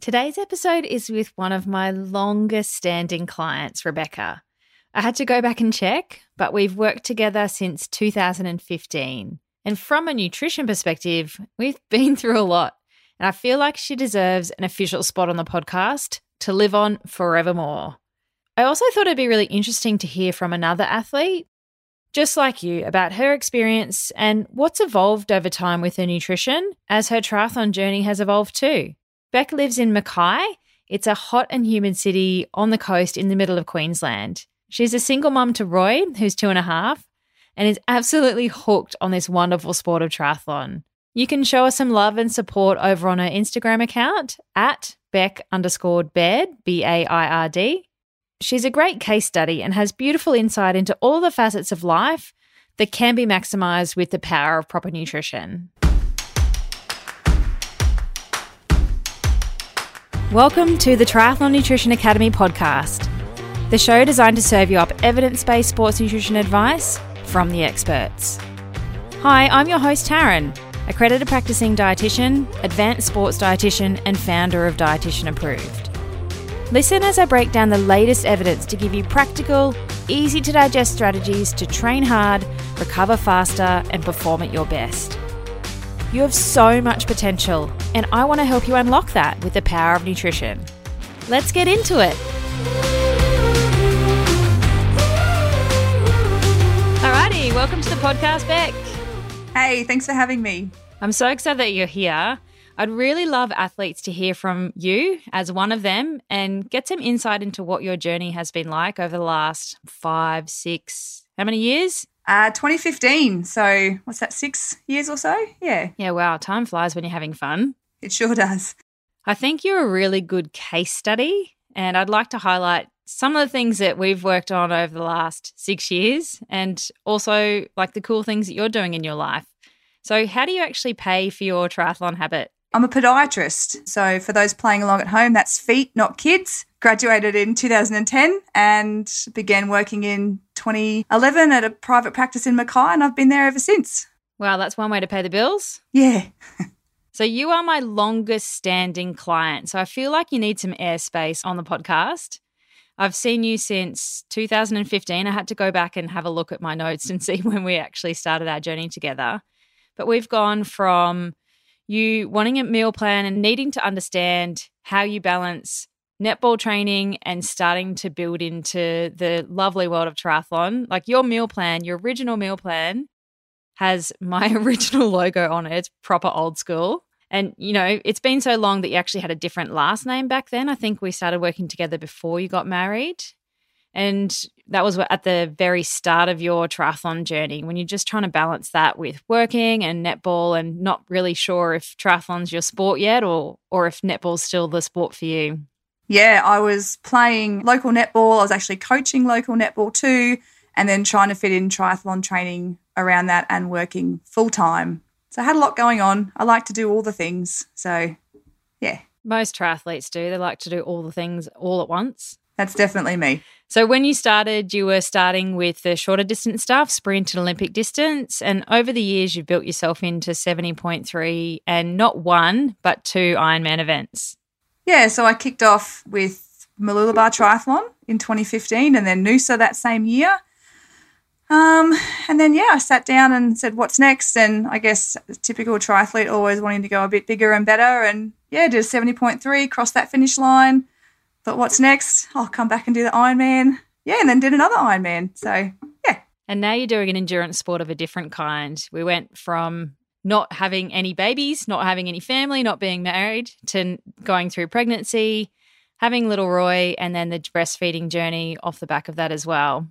Today's episode is with one of my longest standing clients, Rebecca. I had to go back and check, but we've worked together since 2015. And from a nutrition perspective, we've been through a lot. And I feel like she deserves an official spot on the podcast to live on forevermore. I also thought it'd be really interesting to hear from another athlete, just like you, about her experience and what's evolved over time with her nutrition as her triathlon journey has evolved too. Beck lives in Mackay. It's a hot and humid city on the coast in the middle of Queensland. She's a single mum to Roy, who's two and a half, and is absolutely hooked on this wonderful sport of triathlon. You can show her some love and support over on her Instagram account at Beck underscore Baird, B A I R D. She's a great case study and has beautiful insight into all the facets of life that can be maximized with the power of proper nutrition. Welcome to the Triathlon Nutrition Academy podcast, the show designed to serve you up evidence based sports nutrition advice from the experts. Hi, I'm your host, Taryn, accredited practicing dietitian, advanced sports dietitian, and founder of Dietitian Approved. Listen as I break down the latest evidence to give you practical, easy to digest strategies to train hard, recover faster, and perform at your best. You have so much potential, and I want to help you unlock that with the power of nutrition. Let's get into it. Alrighty, welcome to the podcast, Beck. Hey, thanks for having me. I'm so excited that you're here. I'd really love athletes to hear from you as one of them and get some insight into what your journey has been like over the last five, six, how many years? Uh, 2015. So what's that, six years or so? Yeah. Yeah, wow. Time flies when you're having fun. It sure does. I think you're a really good case study. And I'd like to highlight some of the things that we've worked on over the last six years and also like the cool things that you're doing in your life. So, how do you actually pay for your triathlon habit? I'm a podiatrist. So, for those playing along at home, that's feet, not kids. Graduated in 2010 and began working in 2011 at a private practice in Mackay, and I've been there ever since. Wow, that's one way to pay the bills. Yeah. so, you are my longest standing client. So, I feel like you need some airspace on the podcast. I've seen you since 2015. I had to go back and have a look at my notes and see when we actually started our journey together. But we've gone from you wanting a meal plan and needing to understand how you balance netball training and starting to build into the lovely world of triathlon. Like your meal plan, your original meal plan has my original logo on it. It's proper old school. And, you know, it's been so long that you actually had a different last name back then. I think we started working together before you got married. And that was at the very start of your triathlon journey when you're just trying to balance that with working and netball and not really sure if triathlon's your sport yet or or if netball's still the sport for you. Yeah, I was playing local netball. I was actually coaching local netball too and then trying to fit in triathlon training around that and working full time. So I had a lot going on. I like to do all the things. So, yeah. Most triathletes do. They like to do all the things all at once. That's definitely me. So, when you started, you were starting with the shorter distance stuff, sprint and Olympic distance. And over the years, you've built yourself into 70.3 and not one, but two Ironman events. Yeah. So, I kicked off with Mooloolaba Triathlon in 2015 and then Noosa that same year. Um, and then, yeah, I sat down and said, what's next? And I guess typical triathlete always wanting to go a bit bigger and better. And yeah, did a 70.3, crossed that finish line Thought, what's next? I'll come back and do the Ironman. Yeah, and then did another Ironman. So, yeah. And now you're doing an endurance sport of a different kind. We went from not having any babies, not having any family, not being married, to going through pregnancy, having little Roy, and then the breastfeeding journey off the back of that as well.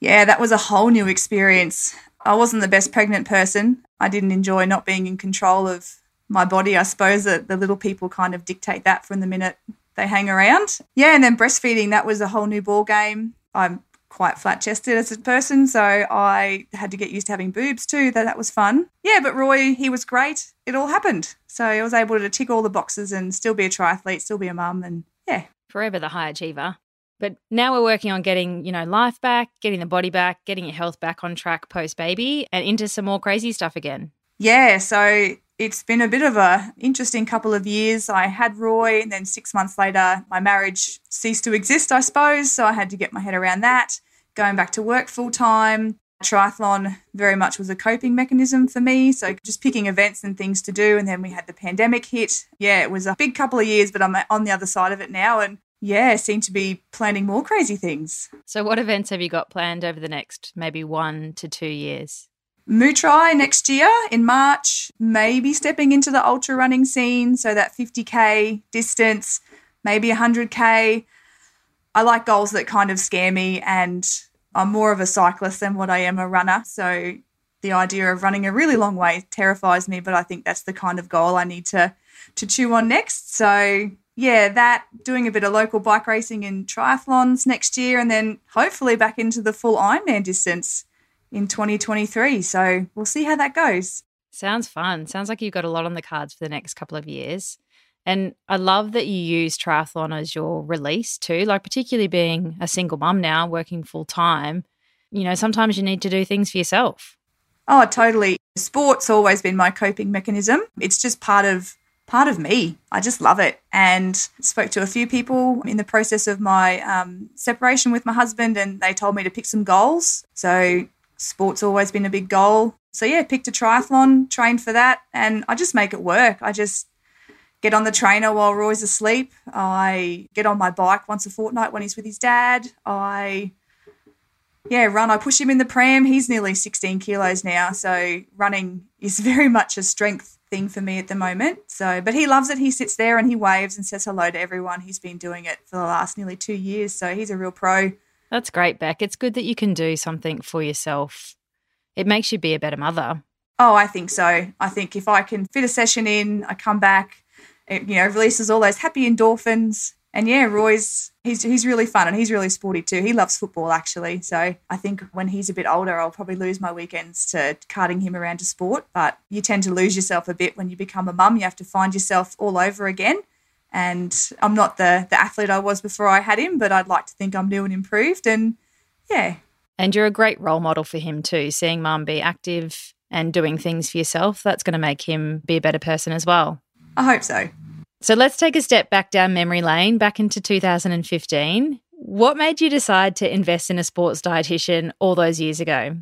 Yeah, that was a whole new experience. I wasn't the best pregnant person. I didn't enjoy not being in control of my body. I suppose that the little people kind of dictate that from the minute they hang around. Yeah, and then breastfeeding, that was a whole new ball game. I'm quite flat chested as a person, so I had to get used to having boobs too. That that was fun. Yeah, but Roy, he was great. It all happened. So I was able to tick all the boxes and still be a triathlete, still be a mum and yeah. Forever the high achiever. But now we're working on getting, you know, life back, getting the body back, getting your health back on track post baby and into some more crazy stuff again. Yeah, so it's been a bit of a interesting couple of years. I had Roy, and then six months later, my marriage ceased to exist, I suppose. So I had to get my head around that. Going back to work full time, triathlon very much was a coping mechanism for me. So just picking events and things to do, and then we had the pandemic hit. Yeah, it was a big couple of years, but I'm on the other side of it now, and yeah, seem to be planning more crazy things. So, what events have you got planned over the next maybe one to two years? Mootrai next year in March, maybe stepping into the ultra running scene. So that 50k distance, maybe 100k. I like goals that kind of scare me, and I'm more of a cyclist than what I am a runner. So the idea of running a really long way terrifies me, but I think that's the kind of goal I need to to chew on next. So yeah, that doing a bit of local bike racing and triathlons next year, and then hopefully back into the full Ironman distance in 2023. So we'll see how that goes. Sounds fun. Sounds like you've got a lot on the cards for the next couple of years. And I love that you use triathlon as your release too, like, particularly being a single mum now, working full time. You know, sometimes you need to do things for yourself. Oh, totally. Sport's always been my coping mechanism. It's just part of part of me. I just love it. And spoke to a few people in the process of my um, separation with my husband, and they told me to pick some goals. So sport's always been a big goal. So yeah, picked a triathlon, trained for that, and I just make it work. I just get on the trainer while Roy's asleep. I get on my bike once a fortnight when he's with his dad. I yeah, run. I push him in the pram. He's nearly 16 kilos now, so running is very much a strength thing for me at the moment. So, but he loves it. He sits there and he waves and says hello to everyone. He's been doing it for the last nearly two years, so he's a real pro. That's great, Beck. It's good that you can do something for yourself. It makes you be a better mother. Oh, I think so. I think if I can fit a session in, I come back, it, you know, releases all those happy endorphins. And yeah, Roy's he's he's really fun and he's really sporty too. He loves football actually. So I think when he's a bit older, I'll probably lose my weekends to carting him around to sport. But you tend to lose yourself a bit when you become a mum. You have to find yourself all over again. And I'm not the the athlete I was before I had him, but I'd like to think I'm new and improved. And yeah. And you're a great role model for him too. Seeing mum be active and doing things for yourself, that's going to make him be a better person as well. I hope so. So let's take a step back down memory lane, back into 2015. What made you decide to invest in a sports dietitian all those years ago?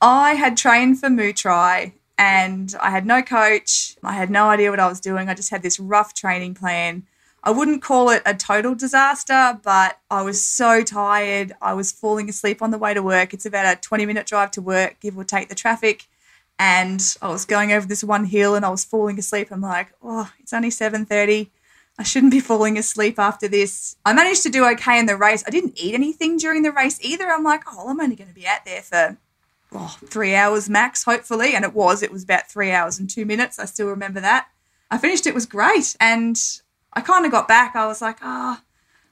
I had trained for Mootrai and I had no coach. I had no idea what I was doing. I just had this rough training plan. I wouldn't call it a total disaster, but I was so tired. I was falling asleep on the way to work. It's about a 20 minute drive to work, give or take the traffic. And I was going over this one hill and I was falling asleep. I'm like, oh, it's only 7:30. I shouldn't be falling asleep after this. I managed to do okay in the race. I didn't eat anything during the race either. I'm like, oh, I'm only going to be out there for oh, three hours max, hopefully. And it was. It was about three hours and two minutes. I still remember that. I finished. It was great. And I kind of got back. I was like, ah, oh,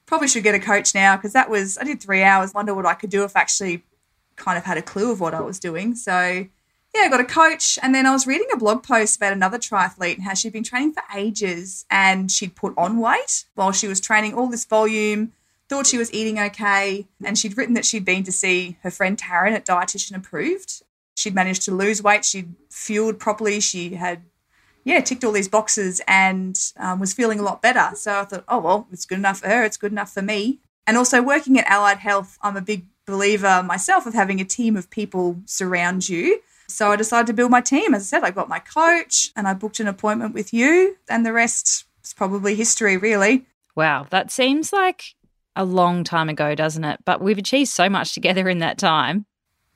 probably should get a coach now because that was, I did three hours. Wonder what I could do if I actually kind of had a clue of what I was doing. So yeah, I got a coach. And then I was reading a blog post about another triathlete and how she'd been training for ages and she'd put on weight while she was training all this volume, thought she was eating okay. And she'd written that she'd been to see her friend Taryn at Dietitian Approved. She'd managed to lose weight. She'd fueled properly. She had, yeah, ticked all these boxes and um, was feeling a lot better. So I thought, oh, well, it's good enough for her. It's good enough for me. And also working at Allied Health, I'm a big believer myself of having a team of people surround you so I decided to build my team. As I said, I got my coach and I booked an appointment with you, and the rest is probably history, really. Wow, that seems like a long time ago, doesn't it? But we've achieved so much together in that time.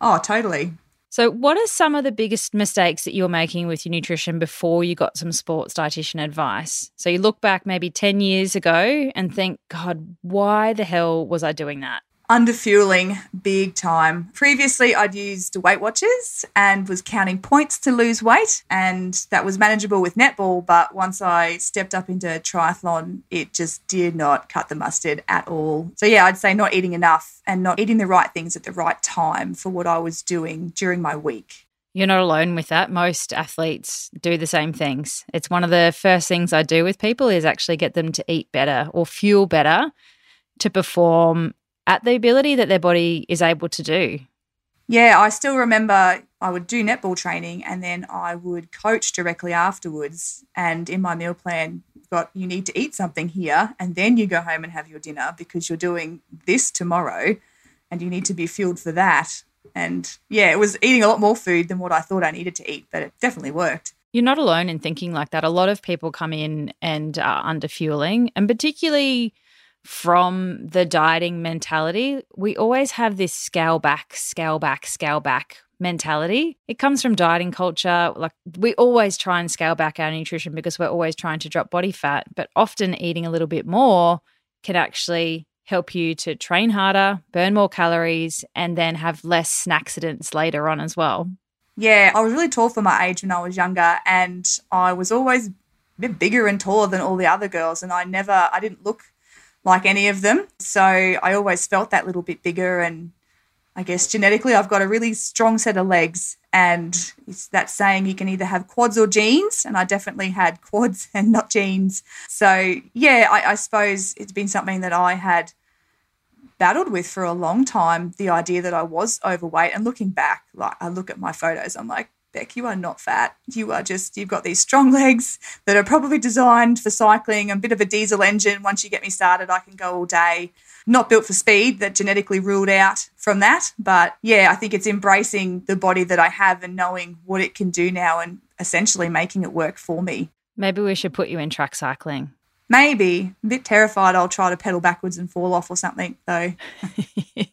Oh, totally. So, what are some of the biggest mistakes that you're making with your nutrition before you got some sports dietitian advice? So, you look back maybe 10 years ago and think, God, why the hell was I doing that? Underfueling big time. Previously, I'd used Weight Watchers and was counting points to lose weight, and that was manageable with netball. But once I stepped up into triathlon, it just did not cut the mustard at all. So, yeah, I'd say not eating enough and not eating the right things at the right time for what I was doing during my week. You're not alone with that. Most athletes do the same things. It's one of the first things I do with people is actually get them to eat better or fuel better to perform at the ability that their body is able to do. Yeah, I still remember I would do netball training and then I would coach directly afterwards. And in my meal plan, got you need to eat something here and then you go home and have your dinner because you're doing this tomorrow and you need to be fueled for that. And yeah, it was eating a lot more food than what I thought I needed to eat, but it definitely worked. You're not alone in thinking like that. A lot of people come in and are under fueling, and particularly from the dieting mentality, we always have this scale back, scale back, scale back mentality. It comes from dieting culture. Like we always try and scale back our nutrition because we're always trying to drop body fat, but often eating a little bit more can actually help you to train harder, burn more calories, and then have less snack accidents later on as well. Yeah, I was really tall for my age when I was younger, and I was always a bit bigger and taller than all the other girls, and I never, I didn't look like any of them. So I always felt that little bit bigger and I guess genetically, I've got a really strong set of legs, and it's that saying you can either have quads or jeans, and I definitely had quads and not jeans. So yeah, I, I suppose it's been something that I had battled with for a long time. The idea that I was overweight, and looking back, like I look at my photos, I'm like, Beck, you are not fat. You are just, you've got these strong legs that are probably designed for cycling, a bit of a diesel engine. Once you get me started, I can go all day not built for speed, that genetically ruled out from that. But yeah, I think it's embracing the body that I have and knowing what it can do now and essentially making it work for me. Maybe we should put you in track cycling. Maybe. A bit terrified I'll try to pedal backwards and fall off or something, though.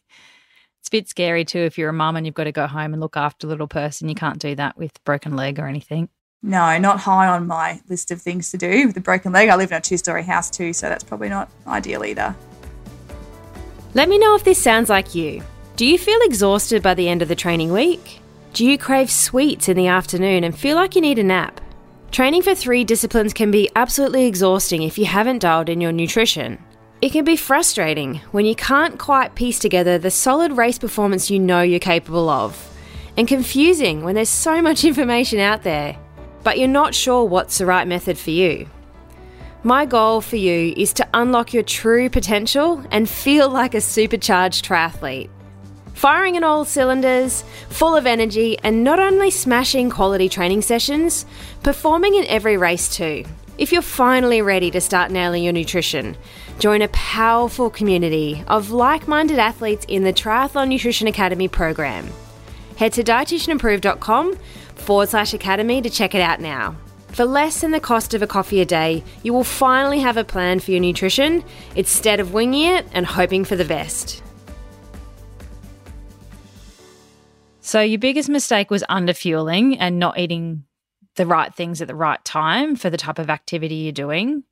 it's a bit scary too if you're a mum and you've got to go home and look after a little person. You can't do that with broken leg or anything. No, not high on my list of things to do with a broken leg. I live in a two story house too, so that's probably not ideal either. Let me know if this sounds like you. Do you feel exhausted by the end of the training week? Do you crave sweets in the afternoon and feel like you need a nap? Training for three disciplines can be absolutely exhausting if you haven't dialed in your nutrition. It can be frustrating when you can't quite piece together the solid race performance you know you're capable of, and confusing when there's so much information out there, but you're not sure what's the right method for you. My goal for you is to unlock your true potential and feel like a supercharged triathlete. Firing in all cylinders, full of energy, and not only smashing quality training sessions, performing in every race too. If you're finally ready to start nailing your nutrition, join a powerful community of like minded athletes in the Triathlon Nutrition Academy program. Head to dietitianapproved.com forward slash academy to check it out now. For less than the cost of a coffee a day, you will finally have a plan for your nutrition instead of winging it and hoping for the best. So, your biggest mistake was underfueling and not eating the right things at the right time for the type of activity you're doing.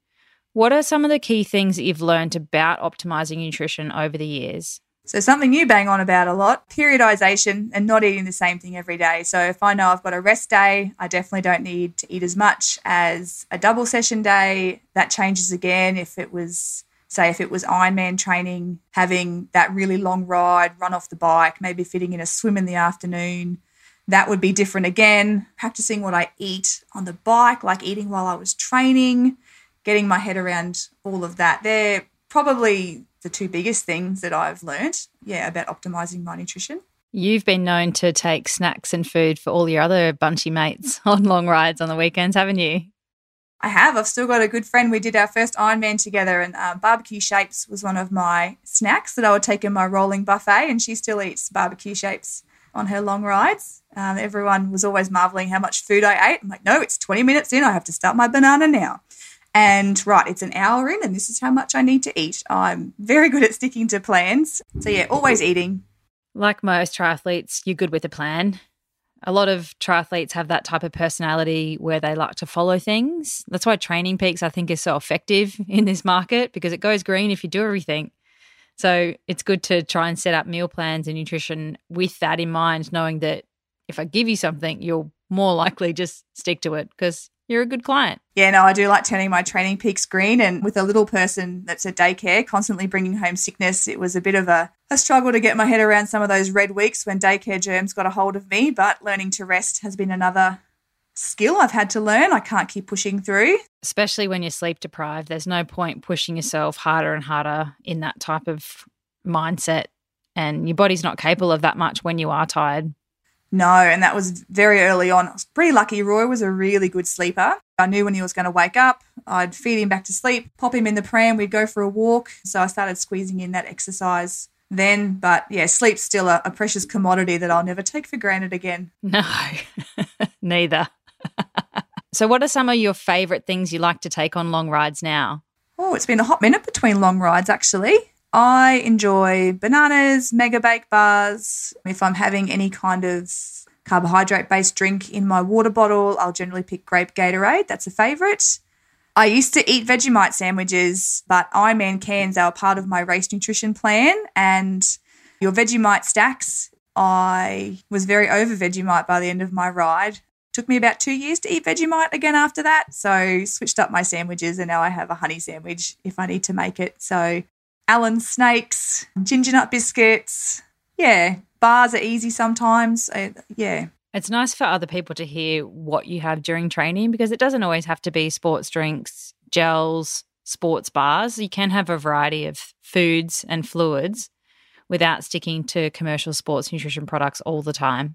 What are some of the key things that you've learned about optimizing nutrition over the years? So, something you bang on about a lot periodization and not eating the same thing every day. So, if I know I've got a rest day, I definitely don't need to eat as much as a double session day. That changes again if it was, say, if it was Ironman training, having that really long ride, run off the bike, maybe fitting in a swim in the afternoon. That would be different again. Practicing what I eat on the bike, like eating while I was training, getting my head around all of that. They're probably the two biggest things that I've learned, yeah, about optimizing my nutrition. You've been known to take snacks and food for all your other bunchy mates on long rides on the weekends, haven't you? I have. I've still got a good friend. We did our first Ironman together, and uh, barbecue shapes was one of my snacks that I would take in my rolling buffet, and she still eats barbecue shapes on her long rides. Um, everyone was always marveling how much food I ate. I'm like, no, it's 20 minutes in. I have to start my banana now and right, it's an hour in, and this is how much I need to eat. I'm very good at sticking to plans. So, yeah, always eating. Like most triathletes, you're good with a plan. A lot of triathletes have that type of personality where they like to follow things. That's why Training Peaks, I think, is so effective in this market because it goes green if you do everything. So it's good to try and set up meal plans and nutrition with that in mind, knowing that if I give you something, you'll more likely just stick to it because you're a good client. Yeah, no, I do like turning my training peaks green. And with a little person that's at daycare, constantly bringing home sickness, it was a bit of a, a struggle to get my head around some of those red weeks when daycare germs got a hold of me. But learning to rest has been another skill I've had to learn. I can't keep pushing through. Especially when you're sleep deprived, there's no point pushing yourself harder and harder in that type of mindset and your body's not capable of that much when you are tired. No, and that was very early on. I was pretty lucky. Roy was a really good sleeper. I knew when he was going to wake up, I'd feed him back to sleep, pop him in the pram, we'd go for a walk. So I started squeezing in that exercise then. But yeah, sleep's still a, a precious commodity that I'll never take for granted again. No, neither. so, what are some of your favorite things you like to take on long rides now? Oh, it's been a hot minute between long rides, actually. I enjoy bananas, mega bake bars. If I'm having any kind of carbohydrate based drink in my water bottle, I'll generally pick grape Gatorade. That's a favourite. I used to eat Vegemite sandwiches, but Ironman cans are part of my race nutrition plan. And your Vegemite stacks, I was very over Vegemite by the end of my ride. Took me about two years to eat Vegemite again after that. So switched up my sandwiches and now I have a honey sandwich if I need to make it. So Allen snakes, ginger nut biscuits. Yeah, bars are easy sometimes. Uh, yeah. It's nice for other people to hear what you have during training because it doesn't always have to be sports drinks, gels, sports bars. You can have a variety of foods and fluids without sticking to commercial sports nutrition products all the time.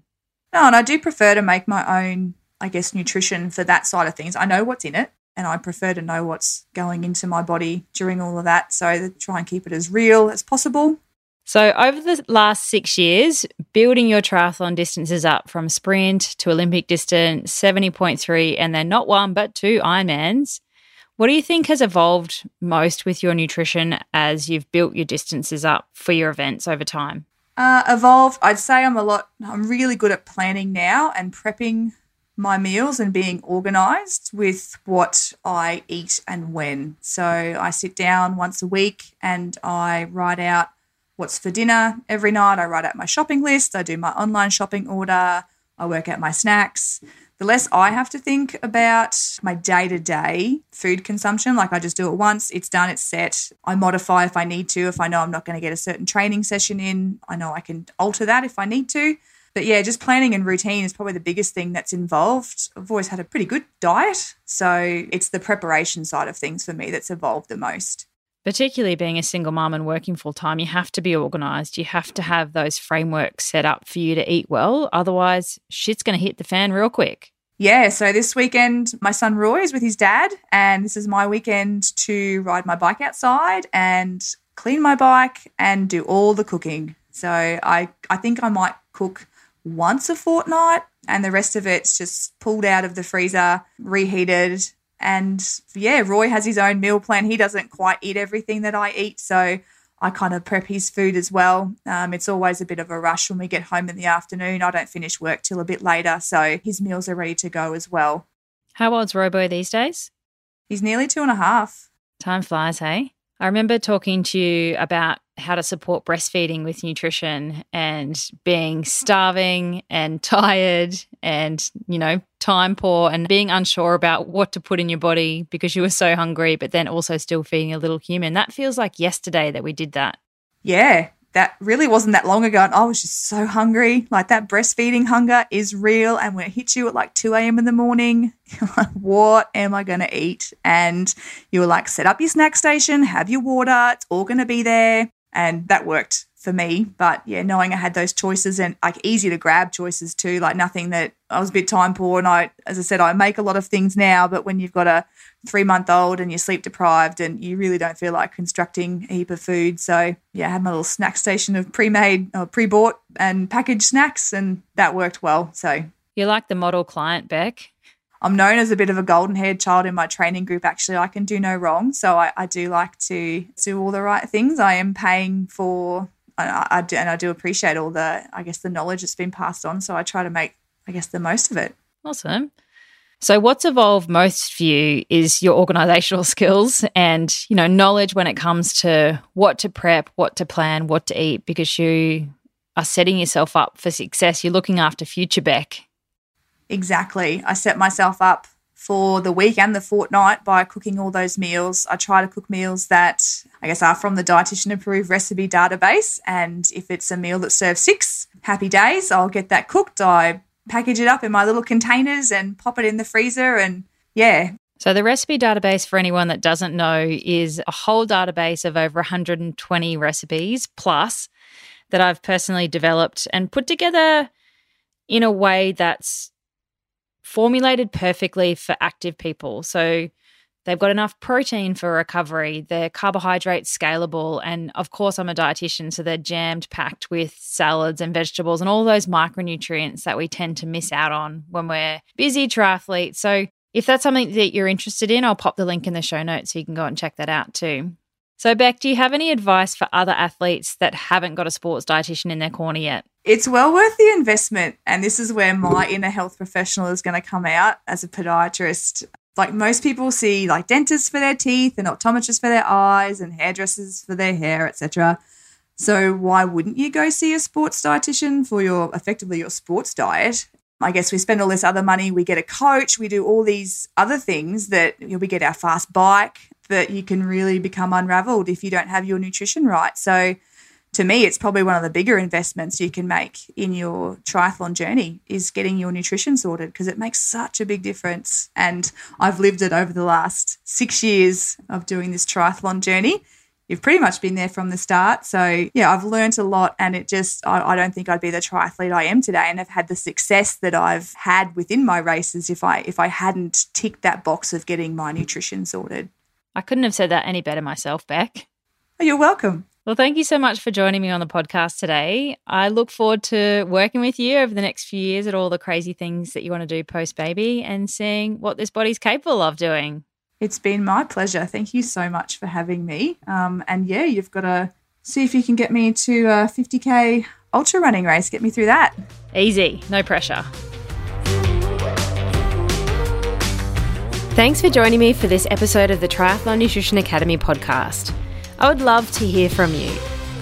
No, and I do prefer to make my own, I guess, nutrition for that side of things. I know what's in it and I prefer to know what's going into my body during all of that. So try and keep it as real as possible. So, over the last six years, building your triathlon distances up from sprint to Olympic distance, 70.3, and then not one, but two Ironmans, what do you think has evolved most with your nutrition as you've built your distances up for your events over time? Uh, evolved, I'd say I'm a lot, I'm really good at planning now and prepping my meals and being organized with what I eat and when. So I sit down once a week and I write out what's for dinner every night. I write out my shopping list, I do my online shopping order, I work out my snacks. The less I have to think about my day to day food consumption, like I just do it once, it's done, it's set. I modify if I need to. If I know I'm not going to get a certain training session in, I know I can alter that if I need to. But yeah, just planning and routine is probably the biggest thing that's involved. I've always had a pretty good diet. So it's the preparation side of things for me that's evolved the most. Particularly being a single mom and working full time, you have to be organized. You have to have those frameworks set up for you to eat well. Otherwise, shit's going to hit the fan real quick. Yeah, so this weekend, my son Roy is with his dad, and this is my weekend to ride my bike outside and clean my bike and do all the cooking. So I, I think I might cook once a fortnight, and the rest of it's just pulled out of the freezer, reheated. And yeah, Roy has his own meal plan. He doesn't quite eat everything that I eat. So I kind of prep his food as well. Um, it's always a bit of a rush when we get home in the afternoon. I don't finish work till a bit later. So his meals are ready to go as well. How old's Robo these days? He's nearly two and a half. Time flies, hey? I remember talking to you about how to support breastfeeding with nutrition and being starving and tired and, you know, time poor and being unsure about what to put in your body because you were so hungry, but then also still feeding a little human. That feels like yesterday that we did that. Yeah, that really wasn't that long ago. And I was just so hungry. Like that breastfeeding hunger is real. And when it hits you at like 2 a.m. in the morning, like, what am I going to eat? And you were like, set up your snack station, have your water, it's all going to be there. And that worked for me. But yeah, knowing I had those choices and like easy to grab choices too, like nothing that I was a bit time poor. And I, as I said, I make a lot of things now, but when you've got a three month old and you're sleep deprived and you really don't feel like constructing a heap of food. So yeah, I had my little snack station of pre made or uh, pre bought and packaged snacks and that worked well. So you're like the model client, Beck. I'm known as a bit of a golden haired child in my training group. Actually, I can do no wrong. So I, I do like to do all the right things. I am paying for I, I do, and I do appreciate all the, I guess, the knowledge that's been passed on. So I try to make, I guess, the most of it. Awesome. So what's evolved most for you is your organizational skills and, you know, knowledge when it comes to what to prep, what to plan, what to eat, because you are setting yourself up for success. You're looking after future Beck. Exactly. I set myself up for the week and the fortnight by cooking all those meals. I try to cook meals that I guess are from the dietitian approved recipe database. And if it's a meal that serves six happy days, I'll get that cooked. I package it up in my little containers and pop it in the freezer. And yeah. So, the recipe database, for anyone that doesn't know, is a whole database of over 120 recipes plus that I've personally developed and put together in a way that's formulated perfectly for active people. So they've got enough protein for recovery, their carbohydrates scalable, and of course I'm a dietitian, so they're jammed packed with salads and vegetables and all those micronutrients that we tend to miss out on when we're busy triathletes. So if that's something that you're interested in, I'll pop the link in the show notes so you can go and check that out too. So, Beck, do you have any advice for other athletes that haven't got a sports dietitian in their corner yet? It's well worth the investment. And this is where my inner health professional is going to come out as a podiatrist. Like most people see like dentists for their teeth and optometrists for their eyes and hairdressers for their hair, etc. So why wouldn't you go see a sports dietitian for your effectively your sports diet? I guess we spend all this other money, we get a coach, we do all these other things that you know, we get our fast bike that you can really become unraveled if you don't have your nutrition right. So to me, it's probably one of the bigger investments you can make in your triathlon journey is getting your nutrition sorted because it makes such a big difference. And I've lived it over the last six years of doing this triathlon journey. You've pretty much been there from the start. So, yeah, I've learned a lot, and it just, I, I don't think I'd be the triathlete I am today and have had the success that I've had within my races if I if I hadn't ticked that box of getting my nutrition sorted. I couldn't have said that any better myself, Beck. Oh, you're welcome. Well, thank you so much for joining me on the podcast today. I look forward to working with you over the next few years at all the crazy things that you want to do post baby and seeing what this body's capable of doing. It's been my pleasure. Thank you so much for having me. Um, and yeah, you've got to see if you can get me to a 50k ultra running race. Get me through that. Easy, no pressure. Thanks for joining me for this episode of the Triathlon Nutrition Academy podcast. I would love to hear from you.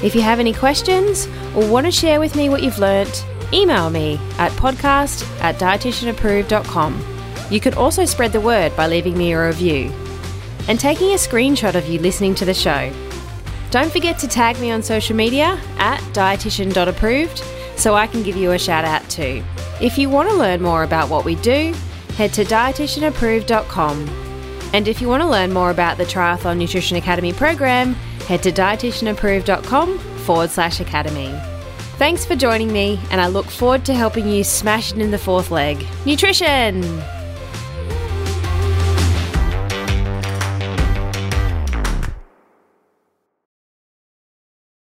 If you have any questions or want to share with me what you've learnt, email me at podcast at dietitianapproved.com. You could also spread the word by leaving me a review and taking a screenshot of you listening to the show. Don't forget to tag me on social media at dietitian.approved so I can give you a shout out too. If you want to learn more about what we do, head to dietitianapproved.com. And if you want to learn more about the Triathlon Nutrition Academy program, head to dietitianapproved.com forward slash academy. Thanks for joining me, and I look forward to helping you smash it in the fourth leg nutrition!